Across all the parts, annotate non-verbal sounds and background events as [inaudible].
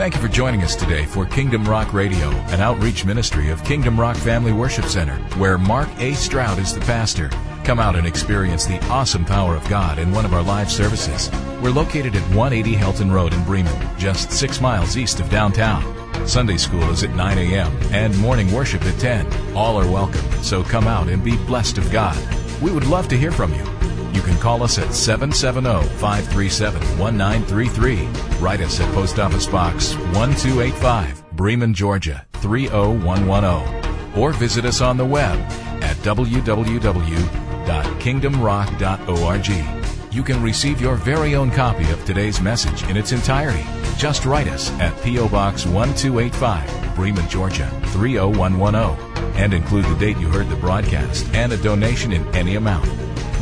Thank you for joining us today for Kingdom Rock Radio, an outreach ministry of Kingdom Rock Family Worship Center, where Mark A. Stroud is the pastor. Come out and experience the awesome power of God in one of our live services. We're located at 180 Helton Road in Bremen, just six miles east of downtown. Sunday school is at 9 a.m. and morning worship at 10. All are welcome, so come out and be blessed of God. We would love to hear from you. You can call us at 770-537-1933. Write us at Post Office Box 1285, Bremen, Georgia 30110. Or visit us on the web at www.kingdomrock.org. You can receive your very own copy of today's message in its entirety. Just write us at P.O. Box 1285, Bremen, Georgia 30110, and include the date you heard the broadcast and a donation in any amount.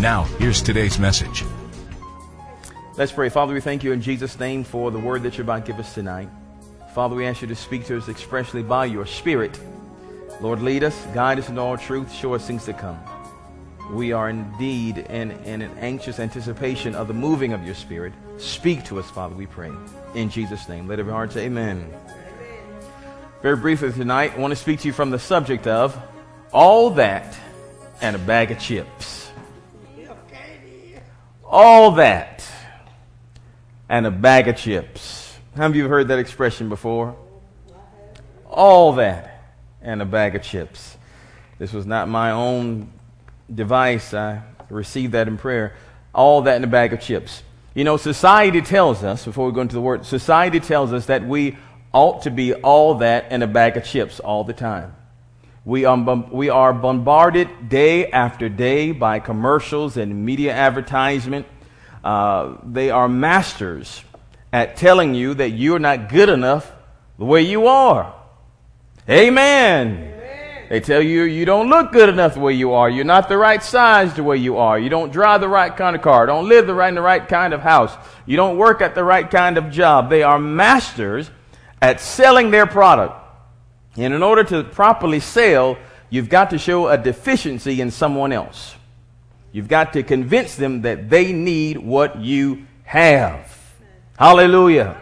Now, here's today's message. Let's pray. Father, we thank you in Jesus' name for the word that you're about to give us tonight. Father, we ask you to speak to us expressly by your Spirit. Lord, lead us, guide us in all truth, show us things to come. We are indeed in, in an anxious anticipation of the moving of your Spirit. Speak to us, Father, we pray. In Jesus' name. Let every heart say amen. Very briefly tonight, I want to speak to you from the subject of all that and a bag of chips. All that and a bag of chips. Of you have heard that expression before? All that and a bag of chips. This was not my own device. I received that in prayer. All that in a bag of chips. You know, society tells us, before we go into the word, society tells us that we ought to be all that and a bag of chips all the time. We are, we are bombarded day after day by commercials and media advertisement. Uh, they are masters at telling you that you're not good enough the way you are. Amen. Amen. They tell you you don't look good enough the way you are. You're not the right size the way you are. You don't drive the right kind of car. Don't live the right in the right kind of house. You don't work at the right kind of job. They are masters at selling their product. And in order to properly sell, you've got to show a deficiency in someone else. You've got to convince them that they need what you have. Hallelujah.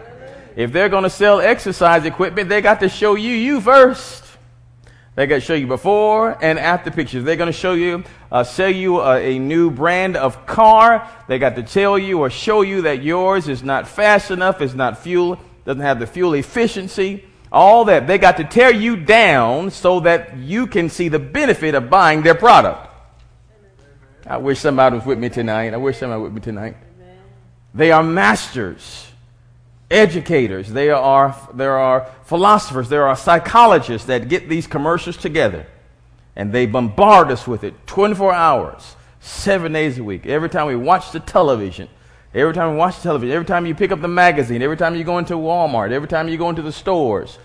If they're going to sell exercise equipment, they got to show you you first. They got to show you before and after pictures. They're going to show you, uh, sell you a, a, new brand of car. They got to tell you or show you that yours is not fast enough, it's not fuel, doesn't have the fuel efficiency. All that. They got to tear you down so that you can see the benefit of buying their product. I wish somebody was with me tonight. I wish somebody was with me tonight. They are masters educators, They are, there are philosophers, there are psychologists that get these commercials together and they bombard us with it 24 hours, seven days a week. Every time we watch the television, every time we watch television, every time you pick up the magazine, every time you go into Walmart, every time you go into the stores,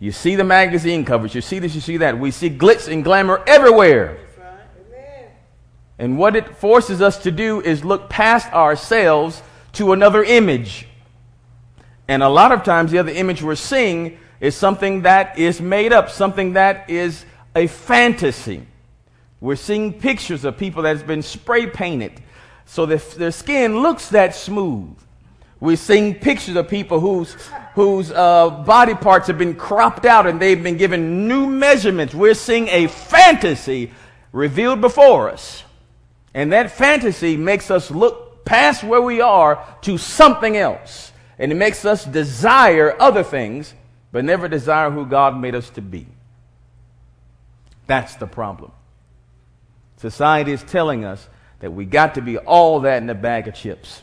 you see the magazine covers, you see this, you see that. We see glitz and glamour everywhere. And what it forces us to do is look past ourselves to another image. And a lot of times, the other image we're seeing is something that is made up, something that is a fantasy. We're seeing pictures of people that's been spray painted so that their skin looks that smooth. We're seeing pictures of people whose, whose uh, body parts have been cropped out and they've been given new measurements. We're seeing a fantasy revealed before us. And that fantasy makes us look past where we are to something else. And it makes us desire other things, but never desire who God made us to be. That's the problem. Society is telling us that we got to be all that in a bag of chips.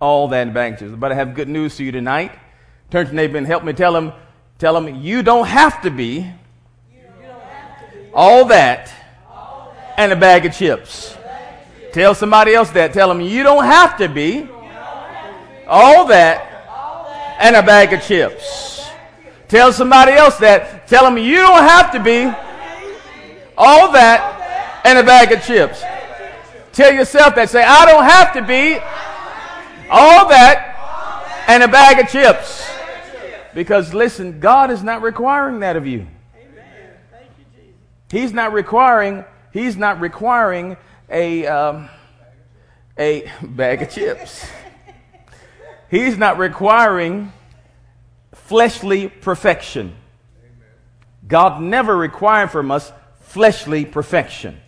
All that in a bag of chips. But I have good news to you tonight. Turn to neighbor and help me tell him, tell him you don't have to be, have to be all, that all that and a bag of chips. Tell somebody else that. Tell them you don't have to be all that, and a bag of chips. Tell somebody else that. Tell them you don't have to be all that and a bag of chips. Tell yourself that. Say, I don't have to be all that and a bag of chips. Because listen, God is not requiring that of you. He's not requiring. He's not requiring a um, a bag of chips. He's not requiring fleshly perfection. God never required from us fleshly perfection.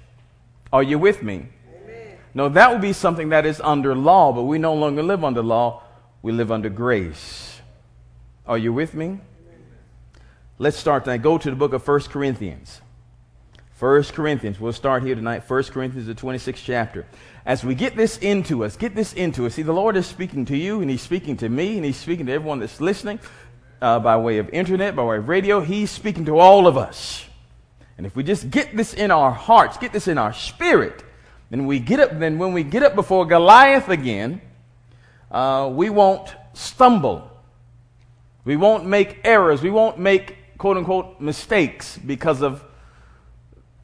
Are you with me? No, that would be something that is under law, but we no longer live under law. We live under grace. Are you with me? Let's start tonight. Go to the book of 1 Corinthians. 1 Corinthians. We'll start here tonight. 1 Corinthians, the 26th chapter. As we get this into us, get this into us. See, the Lord is speaking to you, and He's speaking to me, and He's speaking to everyone that's listening uh, by way of internet, by way of radio. He's speaking to all of us. And if we just get this in our hearts, get this in our spirit, then we get up. Then when we get up before Goliath again, uh, we won't stumble. We won't make errors. We won't make quote unquote mistakes because of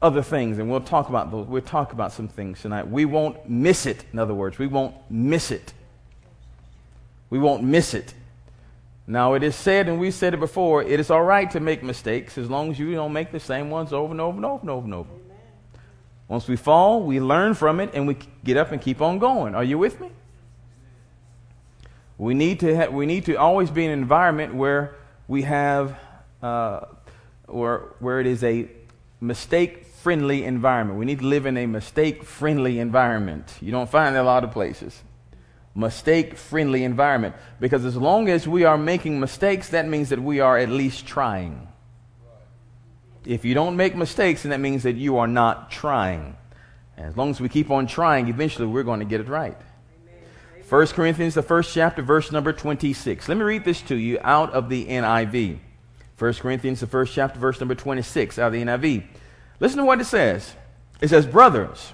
other things. And we'll talk about those. We'll talk about some things tonight. We won't miss it. In other words, we won't miss it. We won't miss it. Now, it is said, and we said it before, it is all right to make mistakes as long as you don't make the same ones over and over and over and over and over. Once we fall, we learn from it and we get up and keep on going. Are you with me? We need to, ha- we need to always be in an environment where we have, uh, or where it is a mistake friendly environment. We need to live in a mistake friendly environment. You don't find that a lot of places mistake friendly environment. Because as long as we are making mistakes, that means that we are at least trying. If you don't make mistakes, then that means that you are not trying. And as long as we keep on trying, eventually we're going to get it right. Amen. 1 Corinthians, the first chapter, verse number 26. Let me read this to you out of the NIV. 1 Corinthians, the first chapter, verse number 26, out of the NIV. Listen to what it says. It says, Brothers,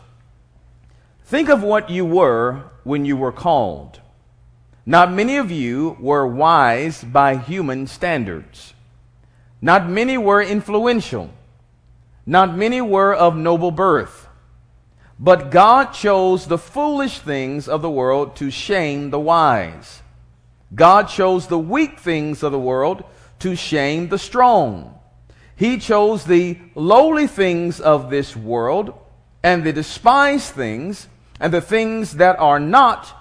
think of what you were when you were called. Not many of you were wise by human standards. Not many were influential. Not many were of noble birth. But God chose the foolish things of the world to shame the wise. God chose the weak things of the world to shame the strong. He chose the lowly things of this world and the despised things and the things that are not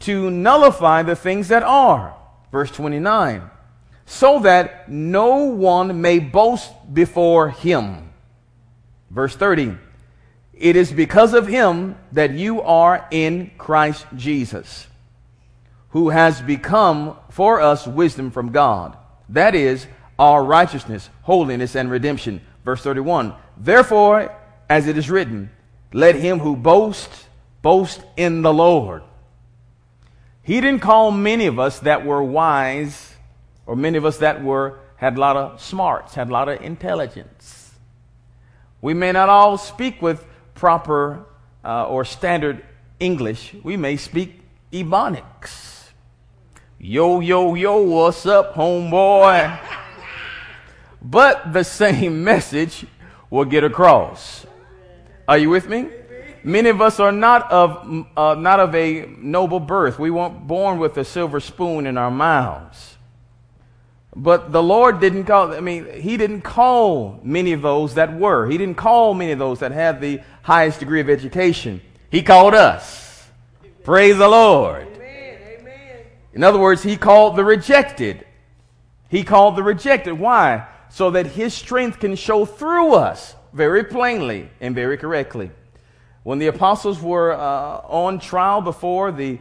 to nullify the things that are. Verse 29. So that no one may boast before him. Verse 30. It is because of him that you are in Christ Jesus, who has become for us wisdom from God. That is our righteousness, holiness, and redemption. Verse 31. Therefore, as it is written, let him who boasts boast in the Lord. He didn't call many of us that were wise, or many of us that were had a lot of smarts, had a lot of intelligence. We may not all speak with proper uh, or standard English. We may speak Ebonics. Yo, yo, yo, what's up, homeboy? but the same [laughs] message will get across. Are you with me? Many of us are not of, uh, not of a noble birth. We weren't born with a silver spoon in our mouths. But the Lord didn't call, I mean, He didn't call many of those that were. He didn't call many of those that had the highest degree of education. He called us. Praise the Lord. Amen. Amen. In other words, He called the rejected. He called the rejected. Why? So that His strength can show through us very plainly and very correctly. When the apostles were uh, on trial before the,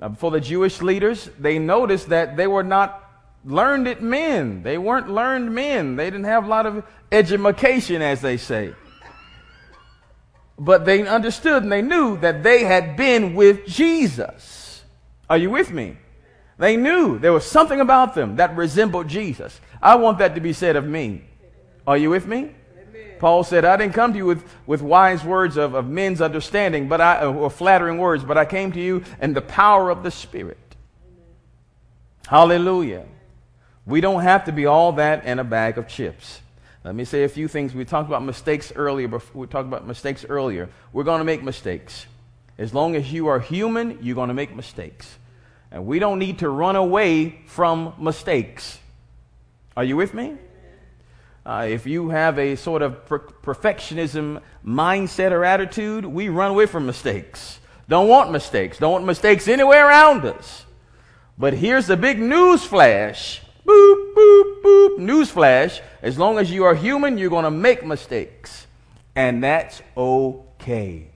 uh, before the Jewish leaders, they noticed that they were not learned it men. They weren't learned men. They didn't have a lot of education, as they say. But they understood and they knew that they had been with Jesus. Are you with me? They knew there was something about them that resembled Jesus. I want that to be said of me. Are you with me? Paul said, I didn't come to you with, with wise words of, of men's understanding, but I, or flattering words, but I came to you in the power of the Spirit. Hallelujah. We don't have to be all that in a bag of chips. Let me say a few things. We talked about mistakes earlier. We talked about mistakes earlier. We're going to make mistakes. As long as you are human, you're going to make mistakes. And we don't need to run away from mistakes. Are you with me? Uh, if you have a sort of per- perfectionism mindset or attitude, we run away from mistakes. Don't want mistakes. Don't want mistakes anywhere around us. But here's the big news flash. Boop, boop boop. Newsflash. As long as you are human, you're going to make mistakes. And that's okay.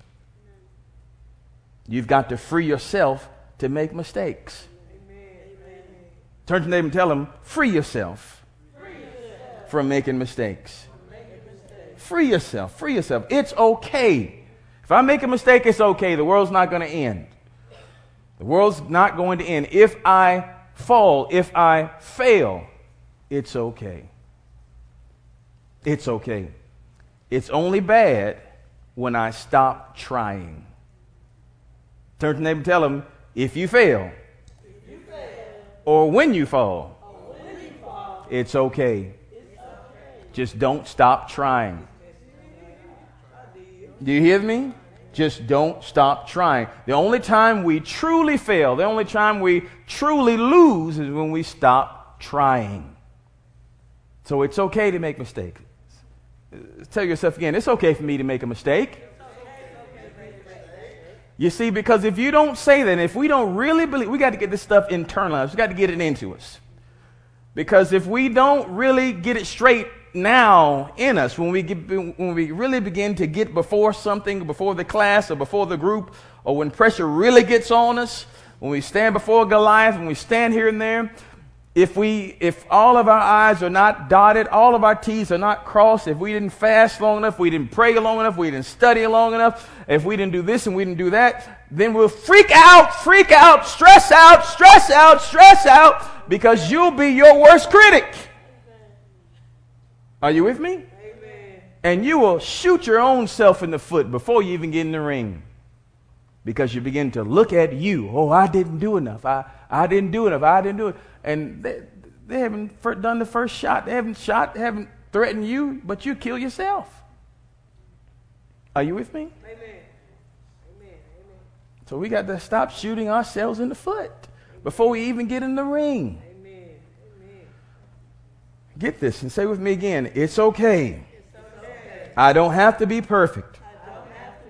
You've got to free yourself to make mistakes. Turn to neighbor and tell them, free yourself, free yourself. from making mistakes. Free yourself. Free yourself. It's okay. If I make a mistake, it's okay. The world's not going to end. The world's not going to end. If I fall, if I fail, it's okay. It's okay. It's only bad when I stop trying. Turn to neighbor and tell them, if you fail, if you fail or when you fall, when you fall it's, okay. it's okay. Just don't stop trying. Do you hear me? Just don't stop trying. The only time we truly fail, the only time we truly lose is when we stop trying. So it's okay to make mistakes. Tell yourself again, it's okay for me to make a mistake. You see, because if you don't say that, if we don't really believe, we got to get this stuff internalized. We got to get it into us. Because if we don't really get it straight now in us when we, get, when we really begin to get before something, before the class or before the group, or when pressure really gets on us, when we stand before Goliath, when we stand here and there, if we if all of our I's are not dotted, all of our T's are not crossed, if we didn't fast long enough, we didn't pray long enough, we didn't study long enough, if we didn't do this and we didn't do that, then we'll freak out, freak out, stress out, stress out, stress out, because you'll be your worst critic. Are you with me? Amen. And you will shoot your own self in the foot before you even get in the ring. Because you begin to look at you. Oh, I didn't do enough. I, I didn't do enough. I didn't do it. And they, they haven't done the first shot. They haven't shot, they haven't threatened you, but you kill yourself. Are you with me? Amen. Amen. So we got to stop shooting ourselves in the foot before we even get in the ring. Get this and say with me again it's okay. It's okay. I don't have to be perfect. To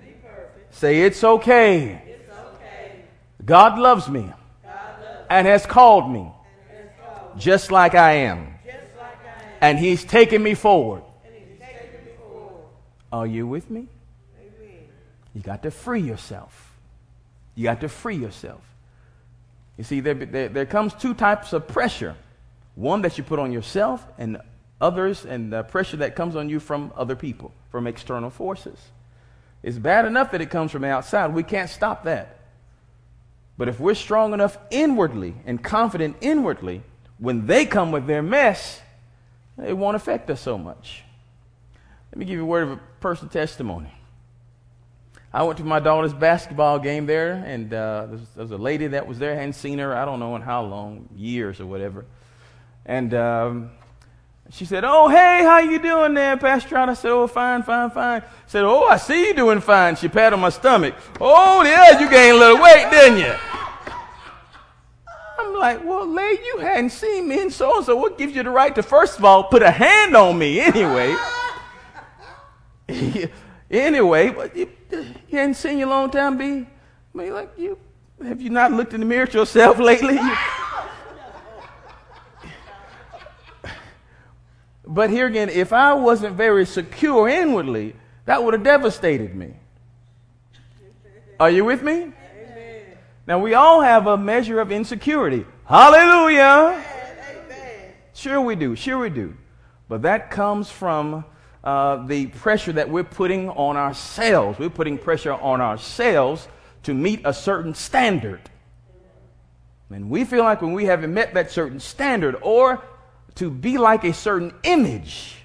be perfect. Say it's okay. it's okay. God loves me God loves and has called me, has called just, like I am. like I am. And He's taken me forward. Taken me forward. Are you with me? Amen. You got to free yourself. You got to free yourself. You see, there, there, there comes two types of pressure one that you put on yourself, and others, and the pressure that comes on you from other people, from external forces. It's bad enough that it comes from outside. We can't stop that. But if we're strong enough inwardly and confident inwardly, when they come with their mess, it won't affect us so much. Let me give you a word of a personal testimony. I went to my daughter's basketball game there, and uh, there, was, a lady that was there. I hadn't seen her, I don't know in how long, years or whatever. And um, she said, "Oh, hey, how you doing there, Pastor I said, "Oh, fine, fine, fine." She said, "Oh, I see you doing fine." She patted my stomach. "Oh, yeah, you gained a little weight, didn't you?" I'm like, "Well, lady, you hadn't seen me, in so and so. What gives you the right to, first of all, put a hand on me anyway?" [laughs] anyway, you, you hadn't seen you a long time, B. I mean, like you, have you not looked in the mirror at yourself [laughs] lately? You, But here again, if I wasn't very secure inwardly, that would have devastated me. Are you with me? Amen. Now, we all have a measure of insecurity. Hallelujah. Amen. Sure, we do. Sure, we do. But that comes from uh, the pressure that we're putting on ourselves. We're putting pressure on ourselves to meet a certain standard. And we feel like when we haven't met that certain standard, or to be like a certain image.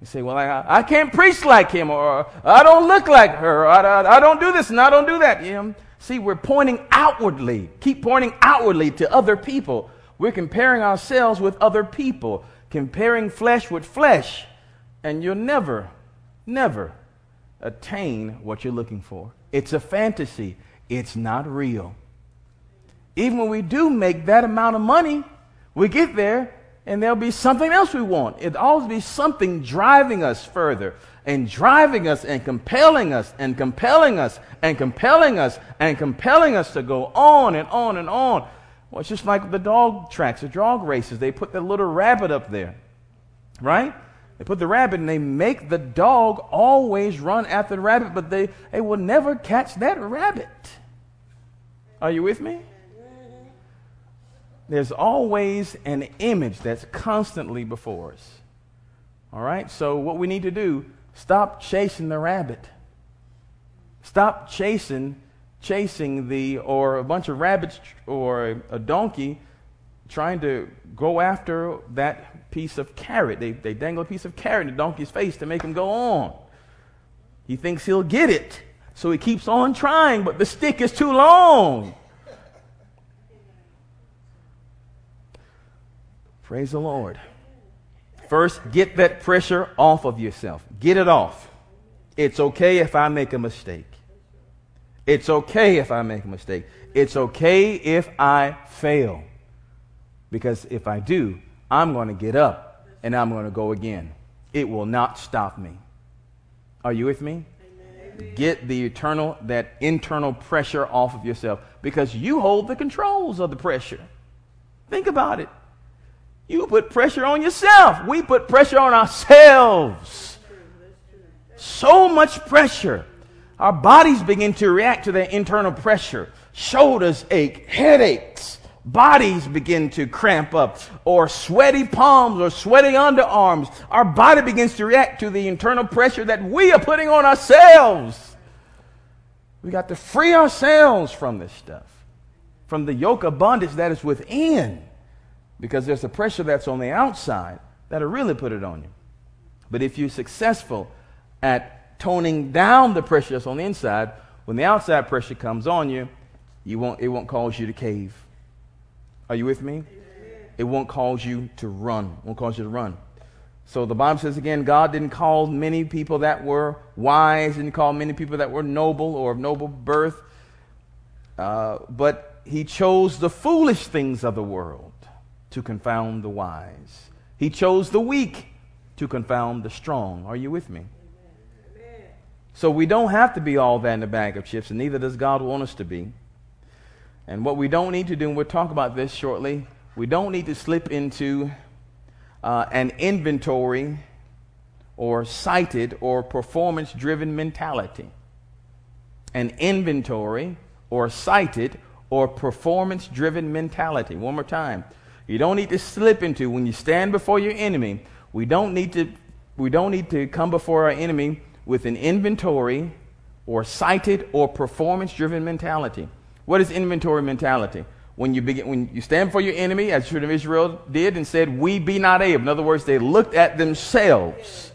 You say, well, I, I can't preach like him, or I don't look like her, I, I, I don't do this and I don't do that. Know? See, we're pointing outwardly, keep pointing outwardly to other people. We're comparing ourselves with other people, comparing flesh with flesh, and you'll never, never attain what you're looking for. It's a fantasy, it's not real. Even when we do make that amount of money, we get there and there'll be something else we want. It'll always be something driving us further and driving us and compelling us and compelling us and compelling us and compelling us to go on and on and on. Well, it's just like the dog tracks, the dog races. They put the little rabbit up there, right? They put the rabbit and they make the dog always run after the rabbit, but they, they will never catch that rabbit. Are you with me? There's always an image that's constantly before us. All right? So, what we need to do, stop chasing the rabbit. Stop chasing chasing the or a bunch of rabbits or a donkey trying to go after that piece of carrot. They, they dangle a piece of carrot in the donkey's face to make him go on. He thinks he'll get it, so he keeps on trying, but the stick is too long. Praise the Lord. First, get that pressure off of yourself. Get it off. It's okay if I make a mistake. It's okay if I make a mistake. It's okay if I fail. Because if I do, I'm going to get up and I'm going to go again. It will not stop me. Are you with me? Amen. Get the eternal, that internal pressure off of yourself because you hold the controls of the pressure. Think about it. You put pressure on yourself. We put pressure on ourselves. So much pressure. Our bodies begin to react to that internal pressure. Shoulders ache, headaches, bodies begin to cramp up, or sweaty palms or sweaty underarms. Our body begins to react to the internal pressure that we are putting on ourselves. We got to free ourselves from this stuff, from the yoke of bondage that is within because there's a pressure that's on the outside that'll really put it on you. But if you're successful at toning down the pressure that's on the inside, when the outside pressure comes on you, you won't, it won't cause you to cave. Are you with me? It won't cause you to run. It won't cause you to run. So the Bible says again, God didn't call many people that were wise, didn't call many people that were noble or of noble birth, uh, but He chose the foolish things of the world to confound the wise. He chose the weak to confound the strong. Are you with me? So we don't have to be all that in a bag of chips, and neither does God want us to be. And what we don't need to do, and we'll talk about this shortly, we don't need to slip into uh, an inventory or sighted or performance driven mentality. An inventory or sighted or performance driven mentality. One more time. You don't need to slip into when you stand before your enemy. We don't need to, we don't need to come before our enemy with an inventory or sighted or performance driven mentality. What is inventory mentality? When you, begin, when you stand before your enemy, as the children of Israel did, and said, We be not able. In other words, they looked at themselves.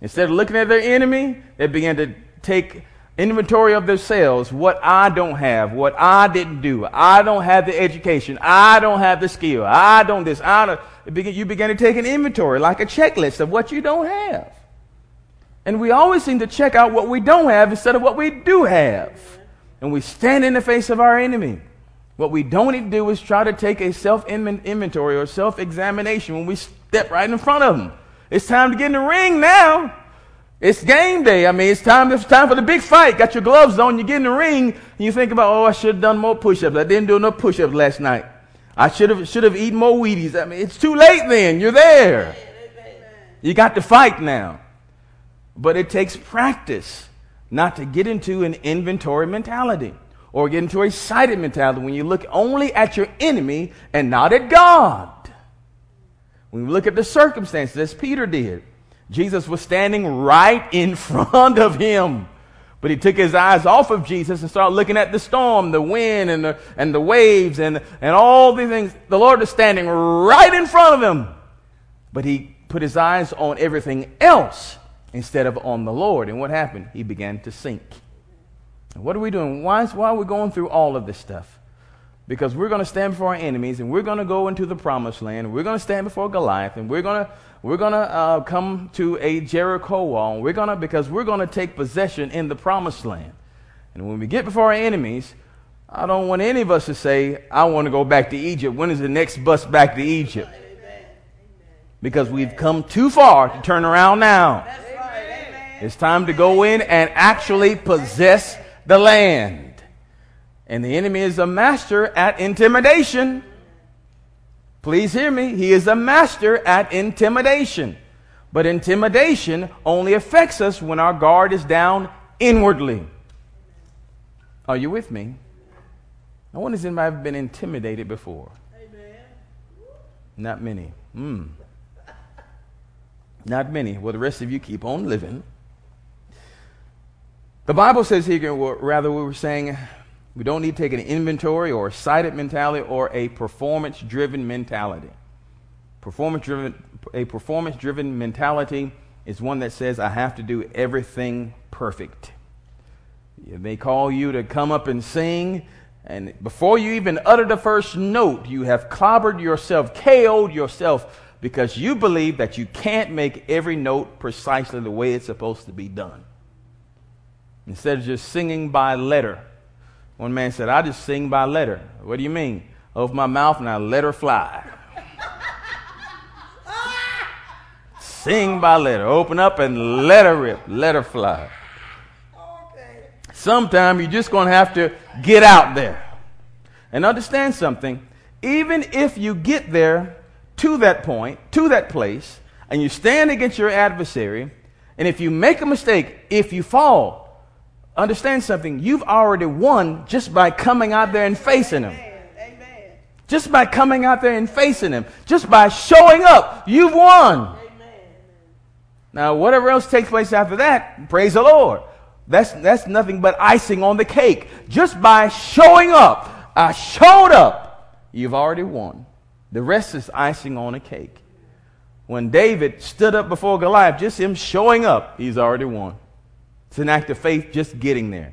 Instead of looking at their enemy, they began to take inventory of themselves, what I don't have, what I didn't do. I don't have the education. I don't have the skill. I don't this. I don't. You begin to take an inventory, like a checklist of what you don't have. And we always seem to check out what we don't have instead of what we do have. And we stand in the face of our enemy. What we don't need to do is try to take a self inventory or self examination when we step right in front of them. It's time to get in the ring now. It's game day. I mean, it's time, it's time for the big fight. Got your gloves on, you get in the ring, and you think about, oh, I should have done more push ups. I didn't do enough push ups last night. I should have, should have eaten more Wheaties. I mean, it's too late then. You're there. You got to fight now. But it takes practice not to get into an inventory mentality or get into a sighted mentality when you look only at your enemy and not at God. When you look at the circumstances, as Peter did, Jesus was standing right in [laughs] front of him. But he took his eyes off of Jesus and started looking at the storm, the wind, and the, and the waves, and, and all these things. The Lord is standing right in front of him. But he put his eyes on everything else instead of on the Lord. And what happened? He began to sink. what are we doing? Why, is, why are we going through all of this stuff? Because we're going to stand before our enemies and we're going to go into the promised land. We're going to stand before Goliath and we're going to we're going to uh, come to a Jericho wall. We're going to, because we're going to take possession in the promised land. And when we get before our enemies, I don't want any of us to say, I want to go back to Egypt. When is the next bus back to Egypt? Because we've come too far to turn around now. It's time to go in and actually possess the land. And the enemy is a master at intimidation. Please hear me. He is a master at intimidation. But intimidation only affects us when our guard is down inwardly. Are you with me? I wonder if anybody been intimidated before. Amen. Not many. Hmm. Not many. Well, the rest of you keep on living. The Bible says here, rather, we were saying we don't need to take an inventory or a sighted mentality or a performance driven mentality. Performance driven, a performance driven mentality is one that says, I have to do everything perfect. They call you to come up and sing, and before you even utter the first note, you have clobbered yourself, KO'd yourself, because you believe that you can't make every note precisely the way it's supposed to be done. Instead of just singing by letter, one man said, I just sing by letter. What do you mean? Open my mouth and I let her fly. sing by letter. Open up and let her rip. Let her fly. Okay. Sometime you're just going to have to get out there. And understand something. Even if you get there to that point, to that place, and you stand against your adversary, and if you make a mistake, if you fall, understand something. You've already won just by coming out there and facing him. Amen. Just by coming out there and facing him. Just by showing up, you've won. Amen. Now, whatever else takes place after that, praise the Lord. That's, that's nothing but icing on the cake. Just by showing up, I showed up, you've already won. The rest is icing on a cake. When David stood up before Goliath, just him showing up, he's already won. It's an act of faith just getting there.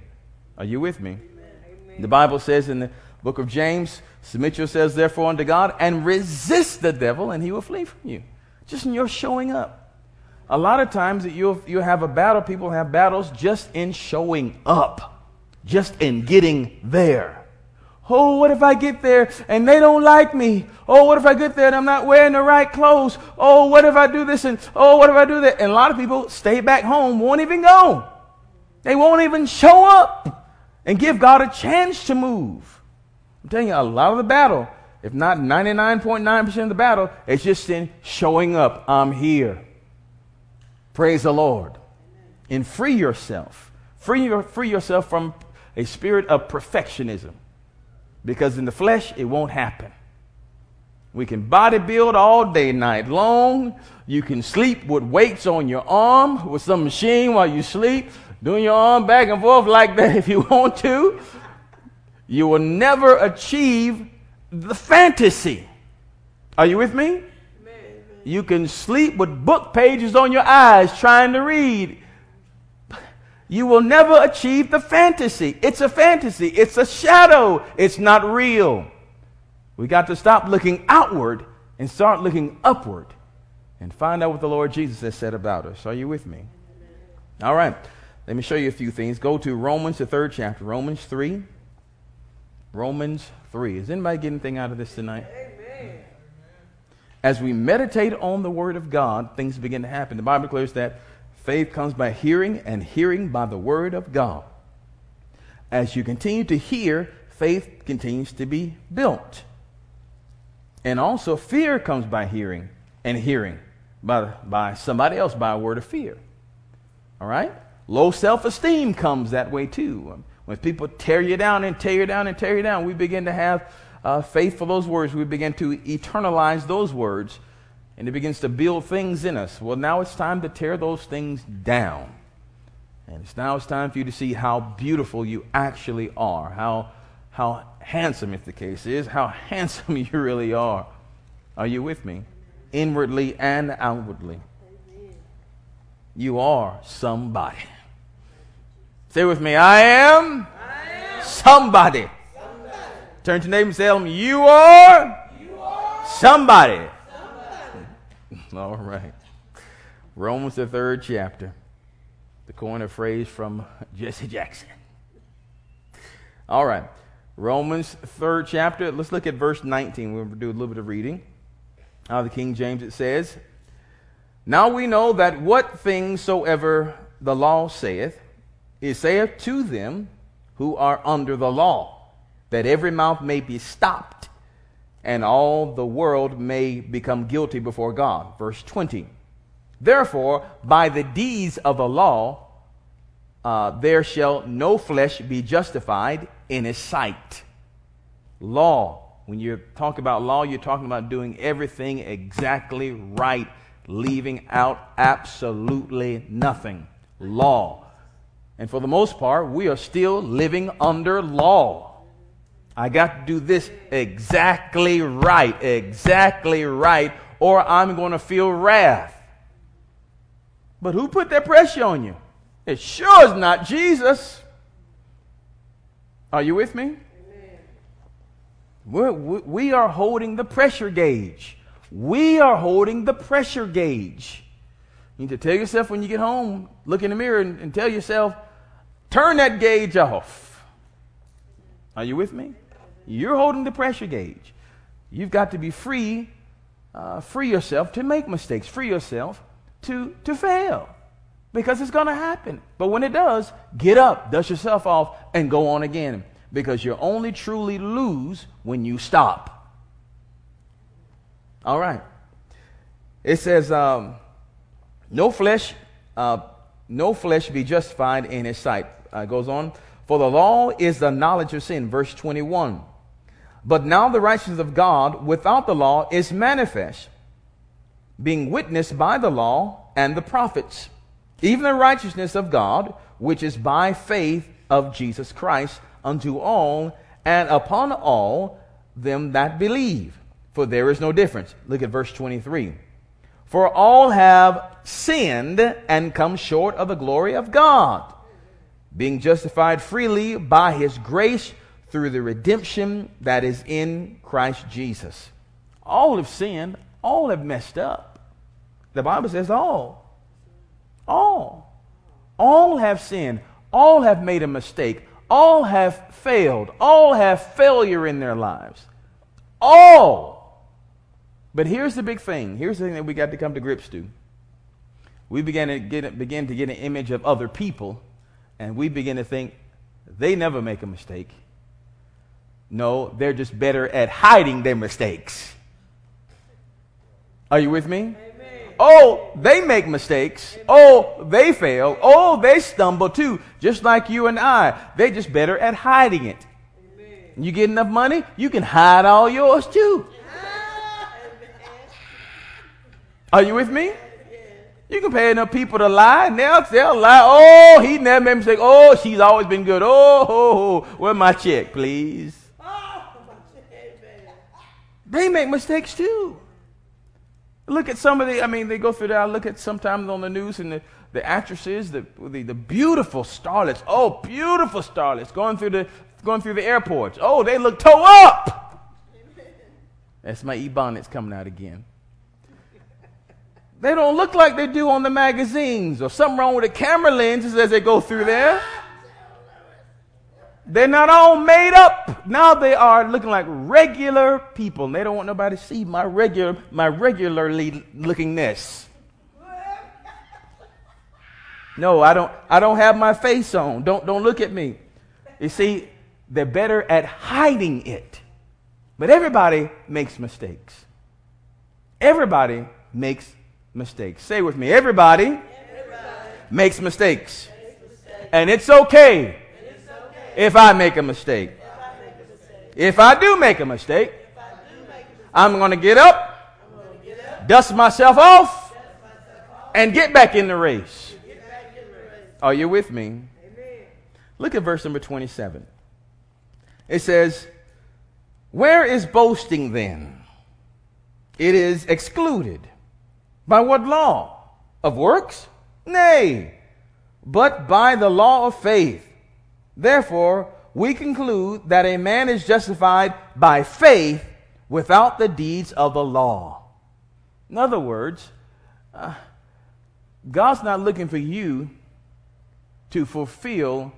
Are you with me? Amen. The Bible says in the book of James, submit yourselves therefore unto God and resist the devil and he will flee from you. Just in your showing up. A lot of times that you'll, you have a battle, people have battles just in showing up, just in getting there. Oh, what if I get there and they don't like me? Oh, what if I get there and I'm not wearing the right clothes? Oh, what if I do this and oh, what if I do that? And a lot of people stay back home, won't even go. They won't even show up and give God a chance to move. I'm telling you, a lot of the battle, if not 99.9% of the battle, is just in showing up. I'm here. Praise the Lord. And free yourself. Free, your, free yourself from a spirit of perfectionism. Because in the flesh, it won't happen. We can bodybuild all day, night long. You can sleep with weights on your arm with some machine while you sleep doing your arm back and forth like that [laughs] if you want to, you will never achieve the fantasy. Are you with me? You can sleep with book pages on your eyes trying to read. [laughs] You will never achieve the fantasy. It's a fantasy. It's a shadow. It's not real. We got to stop looking outward and start looking upward and find out what the Lord Jesus has said about us. Are you with me? All right. Let me show you a few things. Go to Romans, the third chapter, Romans 3. Romans 3. Is anybody getting anything out of this tonight? Amen. As we meditate on the Word of God, things begin to happen. The Bible declares that faith comes by hearing, and hearing by the Word of God. As you continue to hear, faith continues to be built. And also, fear comes by hearing, and hearing by, by somebody else by a word of fear. All right? Low self esteem comes that way too. When people tear you down and tear you down and tear you down, we begin to have uh, faith for those words. We begin to eternalize those words, and it begins to build things in us. Well, now it's time to tear those things down. And it's now it's time for you to see how beautiful you actually are, how, how handsome, if the case is, how [laughs] handsome you really are. Are you with me? Inwardly and outwardly. You are somebody. Say with me, I am, I am somebody. somebody. Turn to neighbor and tell you are, you are somebody. somebody. [laughs] All right. Romans, the third chapter. The corner phrase from Jesse Jackson. All right. Romans, third chapter. Let's look at verse 19. We'll do a little bit of reading. Out of the King James, it says, Now we know that what things soever the law saith, it saith to them who are under the law. that every mouth may be stopped, and all the world may become guilty before God. Verse 20. Therefore, by the deeds of the law, uh, there shall no flesh be justified in his sight. Law. When you talk about law, you're talking about doing everything exactly right, leaving out absolutely nothing. Law. And for the most part, we are still living under law. I got to do this exactly right, exactly right, or I'm going to feel wrath. But who put that pressure on you? It sure is not Jesus. Are you with me? We're, we are holding the pressure gauge. We are holding the pressure gauge. You need to tell yourself when you get home, look in the mirror and, and tell yourself, turn that gauge off. Are you with me? You're holding the pressure gauge. You've got to be free, uh, free yourself to make mistakes, free yourself to, to fail because it's going to happen. But when it does, get up, dust yourself off, and go on again because you only truly lose when you stop. All right. It says, um, no flesh, uh, no flesh be justified in his sight. Uh, goes on. For the law is the knowledge of sin. Verse 21. But now the righteousness of God without the law is manifest, being witnessed by the law and the prophets, even the righteousness of God, which is by faith of Jesus Christ unto all and upon all them that believe. For there is no difference. Look at verse 23. For all have sinned and come short of the glory of God, being justified freely by his grace through the redemption that is in Christ Jesus. All have sinned, all have messed up. The Bible says all. All. All have sinned, all have made a mistake, all have failed, all have failure in their lives. All. But here's the big thing. Here's the thing that we got to come to grips to. We began to get, begin to get an image of other people, and we begin to think they never make a mistake. No, they're just better at hiding their mistakes. Are you with me? Amen. Oh, they make mistakes. Amen. Oh, they fail. Oh, they stumble too, just like you and I. They're just better at hiding it. Amen. You get enough money, you can hide all yours too. Are you with me? You can pay enough people to lie, and they'll, lie. Oh, he never made a mistake. Oh, she's always been good. Oh, oh, oh. where's my check, please? They make mistakes too. Look at some of the, I mean, they go through that. I look at sometimes on the news and the, the actresses, the, the, the beautiful starlets. Oh, beautiful starlets going through the, going through the airports. Oh, they look toe up. That's my ebonics coming out again. They don't look like they do on the magazines or something wrong with the camera lenses as they go through there. They're not all made up. Now they are looking like regular people. And they don't want nobody to see my regular, my regularly lookingness. No, I don't I don't have my face on. Don't don't look at me. You see, they're better at hiding it. But everybody makes mistakes. Everybody makes mistakes. Say with me, everybody, everybody makes, mistakes. makes mistakes. And it's okay if I make a mistake. If I do make a mistake, I'm going to get up, dust myself off, and get back in the race. Are you with me? Look at verse number 27. It says, Where is boasting then? It is excluded. By what law? Of works? Nay, but by the law of faith. Therefore, we conclude that a man is justified by faith without the deeds of the law. In other words, uh, God's not looking for you to fulfill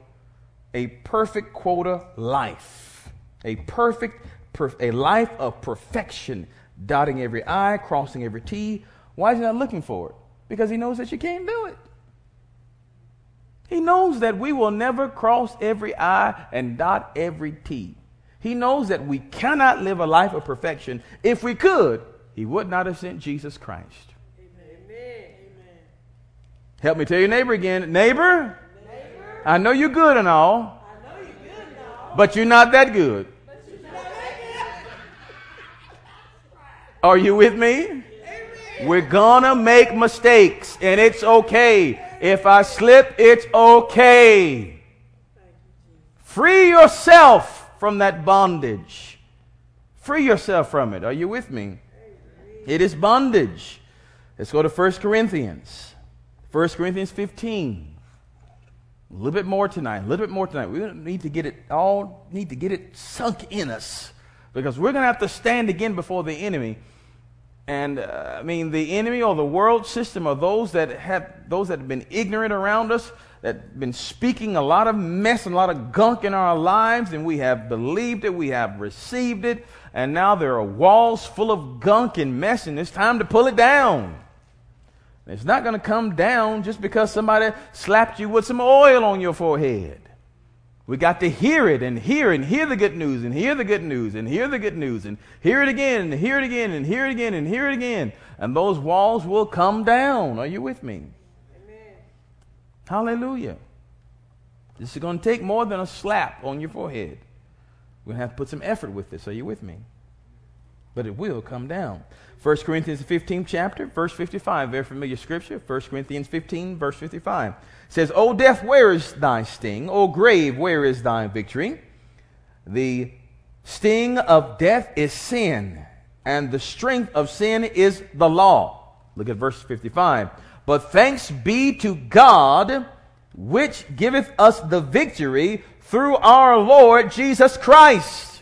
a perfect quota life, a perfect, per, a life of perfection, dotting every I, crossing every T. Why is He not looking for it? Because He knows that you can't do it. He knows that we will never cross every I and dot every T. He knows that we cannot live a life of perfection. If we could, He would not have sent Jesus Christ. Amen. Help me tell your neighbor again. Neighbor, neighbor I know you're good and all, you're good and all but you're not that good. Are you with me? We're gonna make mistakes, and it's okay. If I slip, it's okay. Free yourself from that bondage. Free yourself from it. Are you with me? It is bondage. Let's go to 1 Corinthians. 1 Corinthians 15. A little bit more tonight. A little bit more tonight. We need to get it all need to get it sunk in us because we're going to have to stand again before the enemy and uh, I mean, the enemy or the world system or those that have those that have been ignorant around us, that been speaking a lot of mess and a lot of gunk in our lives, and we have believed it, we have received it, and now there are walls full of gunk and mess, and it's time to pull it down. It's not going to come down just because somebody slapped you with some oil on your forehead. We got to hear it and hear and hear the good news and hear the good news and hear the good news and hear it again and hear it again and hear it again and hear it again. And those walls will come down. Are you with me? Amen. Hallelujah. This is going to take more than a slap on your forehead. We're going to have to put some effort with this. Are you with me? But it will come down. 1 Corinthians 15 chapter, verse 55, very familiar scripture. 1 Corinthians 15, verse 55 says, O death, where is thy sting? O grave, where is thy victory? The sting of death is sin, and the strength of sin is the law. Look at verse 55. But thanks be to God, which giveth us the victory through our Lord Jesus Christ.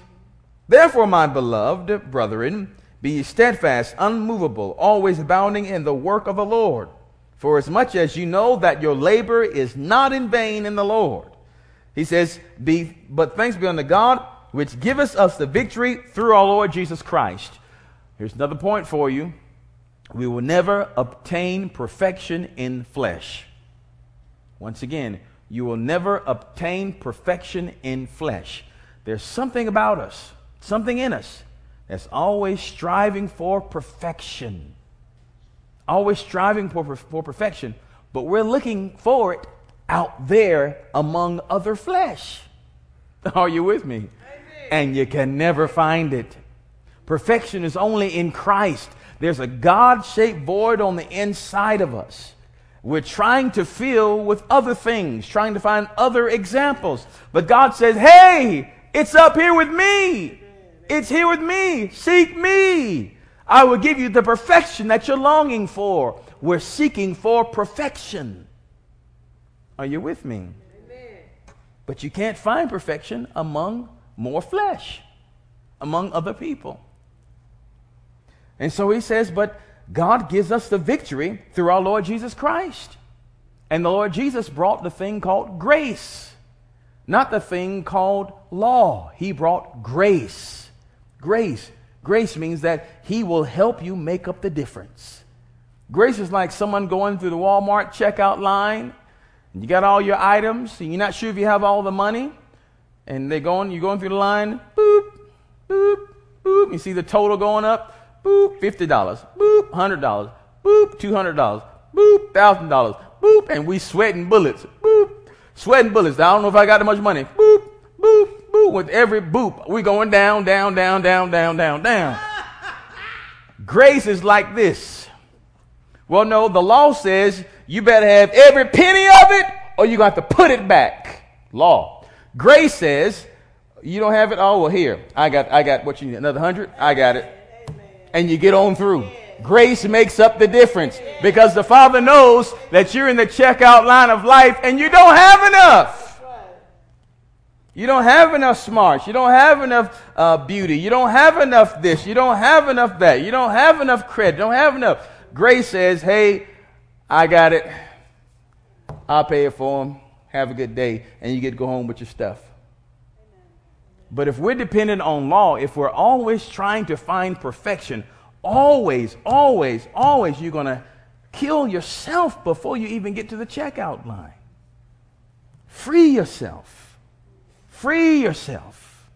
Therefore, my beloved brethren, be ye steadfast, unmovable, always abounding in the work of the Lord. For as much as you know that your labor is not in vain in the Lord. He says, be, but thanks be unto God, which giveth us the victory through our Lord Jesus Christ. Here's another point for you. We will never obtain perfection in flesh. Once again, you will never obtain perfection in flesh. There's something about us, something in us, that's always striving for perfection always striving for, for perfection, but we're looking for it out there among other flesh. [laughs] Are you with me? Amen. And you can never find it. Perfection is only in Christ. There's a God shaped void on the inside of us. We're trying to fill with other things, trying to find other examples. But God says, hey, it's up here with me. It's here with me. Seek me. I will give you the perfection that you're longing for. We're seeking for perfection. Are you with me? Amen. But you can't find perfection among more flesh, among other people. And so he says, but God gives us the victory through our Lord Jesus Christ. And the Lord Jesus brought the thing called grace, not the thing called law. He brought grace. Grace. Grace means that He will help you make up the difference. Grace is like someone going through the Walmart checkout line, and you got all your items, and you're not sure if you have all the money, and they're going, you're going through the line, boop, boop, boop. You see the total going up, boop, $50, boop, $100, boop, $200, boop, $1,000, boop, and we sweating bullets, boop, sweating bullets. I don't know if I got that much money, boop, With every boop, we're going down, down, down, down, down, down, down. Grace is like this. Well, no, the law says you better have every penny of it or you got to put it back. Law. Grace says you don't have it. Oh, well, here. I got, I got what you need. Another hundred? I got it. And you get on through. Grace makes up the difference because the Father knows that you're in the checkout line of life and you don't have enough. You don't have enough smarts. You don't have enough uh, beauty. You don't have enough this. You don't have enough that. You don't have enough credit. You don't have enough. Grace says, hey, I got it. I'll pay it for them. Have a good day. And you get to go home with your stuff. But if we're dependent on law, if we're always trying to find perfection, always, always, always, you're going to kill yourself before you even get to the checkout line. Free yourself. Free yourself.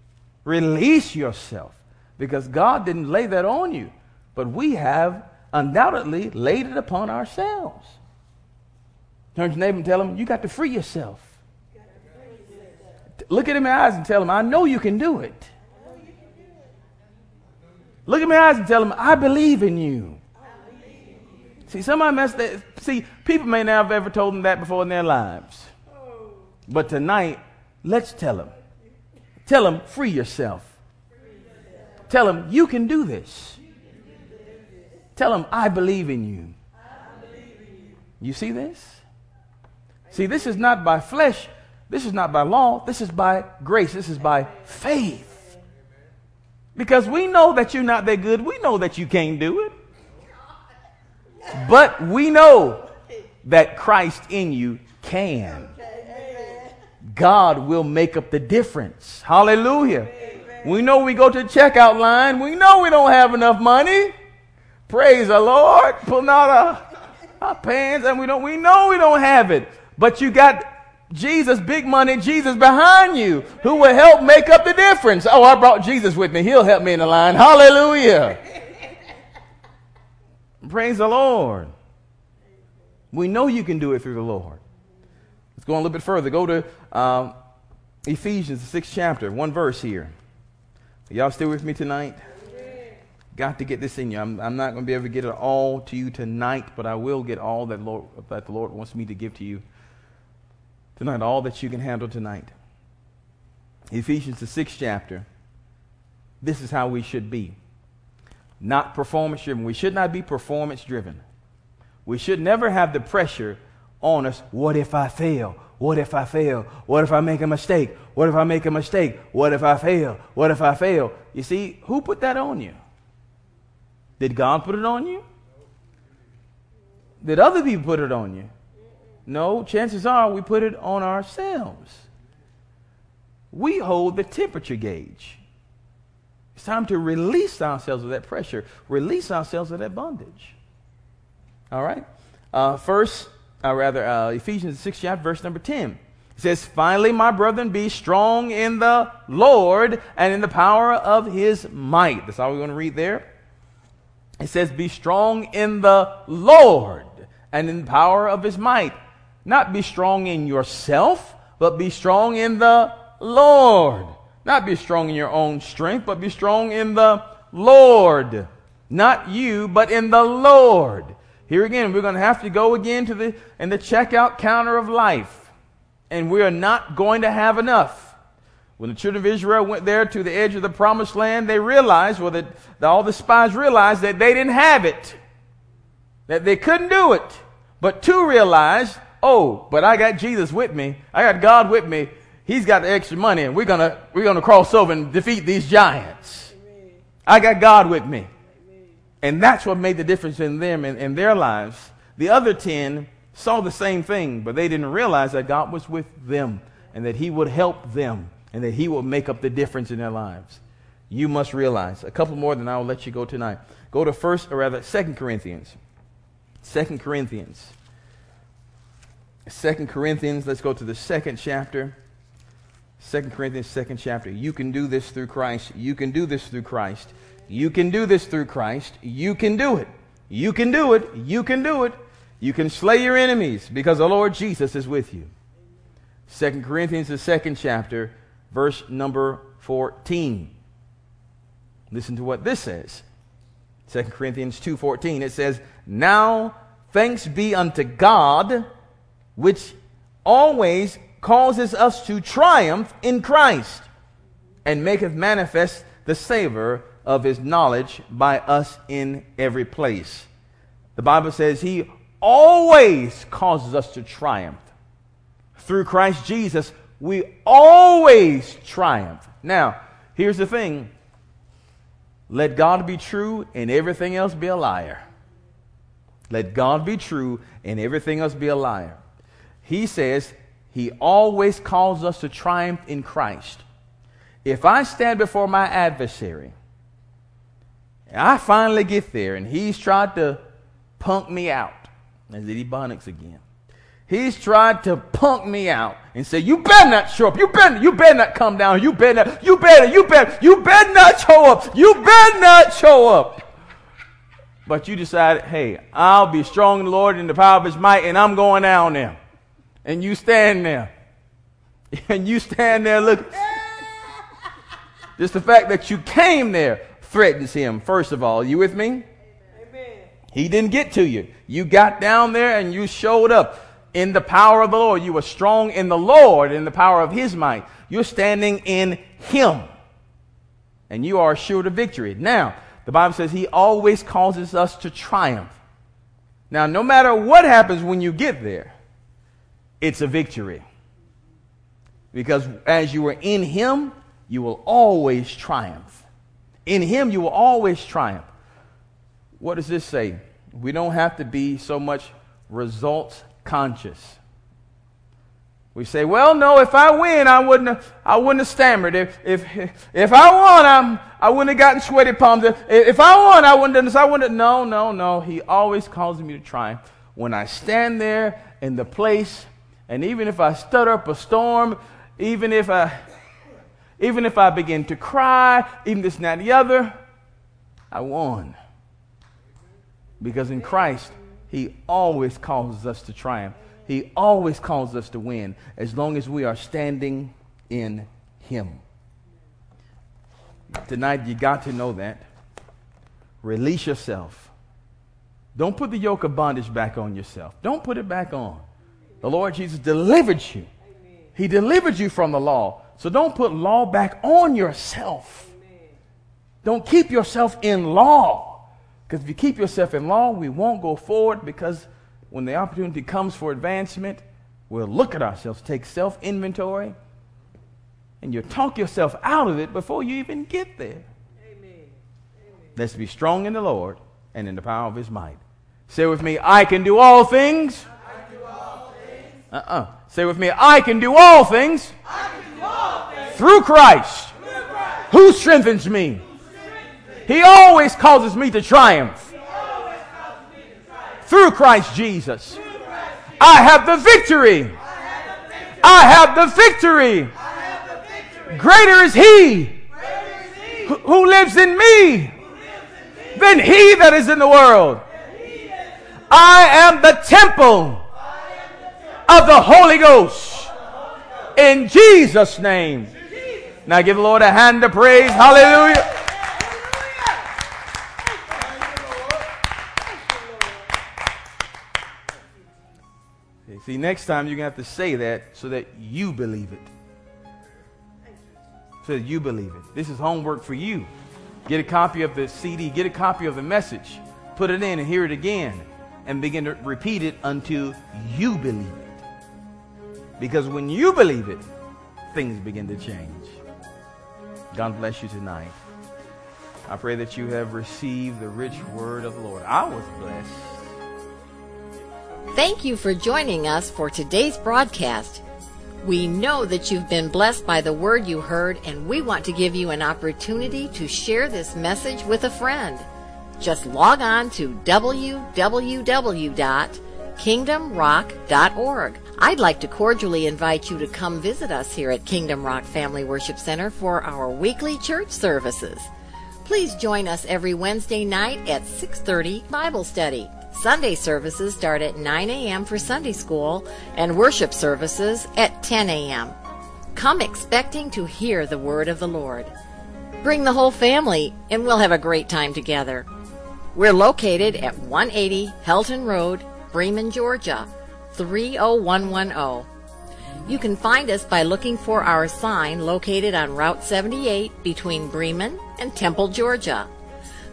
Release yourself because God didn't lay that on you, but we have undoubtedly laid it upon ourselves. Turn to neighbor and tell him, You got to free yourself. Look at him in the eyes and tell him, I know you can do it. Look at my eyes and tell him, I believe in you. See, somebody messed that. See, people may not have ever told them that before in their lives. But tonight, let's tell him. Tell him, free yourself. Tell him, you can do this. Tell him, I believe in you. You see this? See, this is not by flesh. This is not by law. This is by grace. This is by faith. Because we know that you're not that good. We know that you can't do it. But we know that Christ in you can. God will make up the difference. Hallelujah. We know we go to the checkout line. We know we don't have enough money. Praise the Lord. Pulling out our, our pants and we don't we know we don't have it. But you got Jesus, big money, Jesus behind you, who will help make up the difference. Oh, I brought Jesus with me. He'll help me in the line. Hallelujah. Praise the Lord. We know you can do it through the Lord. Let's go a little bit further. Go to um, Ephesians, the sixth chapter, one verse here. Are y'all still with me tonight? Got to get this in you. I'm, I'm not going to be able to get it all to you tonight, but I will get all that, Lord, that the Lord wants me to give to you tonight, all that you can handle tonight. Ephesians, the sixth chapter. This is how we should be. Not performance driven. We should not be performance driven. We should never have the pressure on us. What if I fail? What if I fail? What if I make a mistake? What if I make a mistake? What if I fail? What if I fail? You see, who put that on you? Did God put it on you? Did other people put it on you? No, chances are we put it on ourselves. We hold the temperature gauge. It's time to release ourselves of that pressure, release ourselves of that bondage. All right? Uh, first, uh, rather, uh, Ephesians 6 chapter, verse number 10. It says, Finally, my brethren, be strong in the Lord and in the power of his might. That's all we're going to read there. It says, Be strong in the Lord and in the power of his might. Not be strong in yourself, but be strong in the Lord. Not be strong in your own strength, but be strong in the Lord. Not you, but in the Lord. Here again, we're going to have to go again to the in the checkout counter of life. And we are not going to have enough. When the children of Israel went there to the edge of the promised land, they realized, well, that, that all the spies realized that they didn't have it. That they couldn't do it. But two realized Oh, but I got Jesus with me. I got God with me. He's got the extra money, and we're gonna we're gonna cross over and defeat these giants. Amen. I got God with me. And that's what made the difference in them and in their lives. The other ten saw the same thing, but they didn't realize that God was with them and that He would help them and that He would make up the difference in their lives. You must realize. A couple more, then I'll let you go tonight. Go to first, or rather, Second Corinthians. Second Corinthians. Second Corinthians, let's go to the second chapter. Second Corinthians, second chapter. You can do this through Christ. You can do this through Christ. You can do this through Christ. You can do it. You can do it. You can do it. You can slay your enemies because the Lord Jesus is with you. Second Corinthians, the second chapter, verse number 14. Listen to what this says. Second Corinthians 2:14 it says, "Now thanks be unto God which always causes us to triumph in Christ and maketh manifest the savor of his knowledge by us in every place. The Bible says he always causes us to triumph. Through Christ Jesus, we always triumph. Now, here's the thing let God be true and everything else be a liar. Let God be true and everything else be a liar. He says he always calls us to triumph in Christ. If I stand before my adversary, and I finally get there and he's tried to punk me out, as did Ebonics again. He's tried to punk me out and say, you better not show up. You better, you better not come down. You better you better, you better, you better not show up. You better not show up. But you decided, hey, I'll be strong in the Lord in the power of his might, and I'm going down there. And you stand there. [laughs] And you stand there look. Just the fact that you came there threatens him, first of all. You with me? Amen. He didn't get to you. You got down there and you showed up in the power of the Lord. You were strong in the Lord, in the power of His might. You're standing in Him. And you are assured of victory. Now, the Bible says He always causes us to triumph. Now, no matter what happens when you get there, it's a victory. Because as you are in Him, you will always triumph. In Him, you will always triumph. What does this say? We don't have to be so much results conscious. We say, well, no, if I win, I wouldn't have, I wouldn't have stammered. If, if, if I won, I'm, I wouldn't have gotten sweaty palms. If, if I won, I wouldn't have, I wouldn't have, no, no, no. He always calls me to triumph. When I stand there in the place, and even if I stutter up a storm, even if I, even if I begin to cry, even this and that and the other, I won. Because in Christ, he always causes us to triumph. He always calls us to win as long as we are standing in Him. Tonight, you got to know that. Release yourself. Don't put the yoke of bondage back on yourself. Don't put it back on. The Lord Jesus delivered you. He delivered you from the law. So don't put law back on yourself. Don't keep yourself in law. Because if you keep yourself in law, we won't go forward because when the opportunity comes for advancement, we'll look at ourselves, take self inventory, and you talk yourself out of it before you even get there. Amen. Amen. Let's be strong in the Lord and in the power of his might. Say with me, I can do all things. Uh uh-uh. uh Say with me, I can do all things, do all things. Through, Christ, through Christ, who strengthens me. He always causes me to triumph. Through Christ Jesus. I have the victory. I have the victory. Greater is He who lives in me than He that is in the world. I am the temple of the Holy Ghost. In Jesus' name. Now give the Lord a hand of praise. Hallelujah. See, next time you're going to have to say that so that you believe it. So that you believe it. This is homework for you. Get a copy of the CD, get a copy of the message, put it in and hear it again, and begin to repeat it until you believe it. Because when you believe it, things begin to change. God bless you tonight. I pray that you have received the rich word of the Lord. I was blessed. Thank you for joining us for today's broadcast. We know that you've been blessed by the word you heard, and we want to give you an opportunity to share this message with a friend. Just log on to www.kingdomrock.org. I'd like to cordially invite you to come visit us here at Kingdom Rock Family Worship Center for our weekly church services. Please join us every Wednesday night at 6:30 Bible study. Sunday services start at 9 a.m. for Sunday school and worship services at 10 a.m. Come expecting to hear the word of the Lord. Bring the whole family and we'll have a great time together. We're located at 180 Helton Road, Bremen, Georgia, 30110. You can find us by looking for our sign located on Route 78 between Bremen and Temple, Georgia.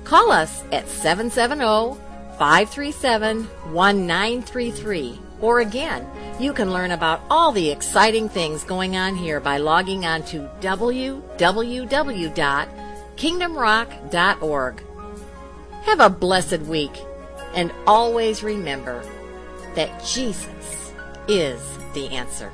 Call us at 770 537 1933. Or again, you can learn about all the exciting things going on here by logging on to www.kingdomrock.org. Have a blessed week and always remember that Jesus is the answer.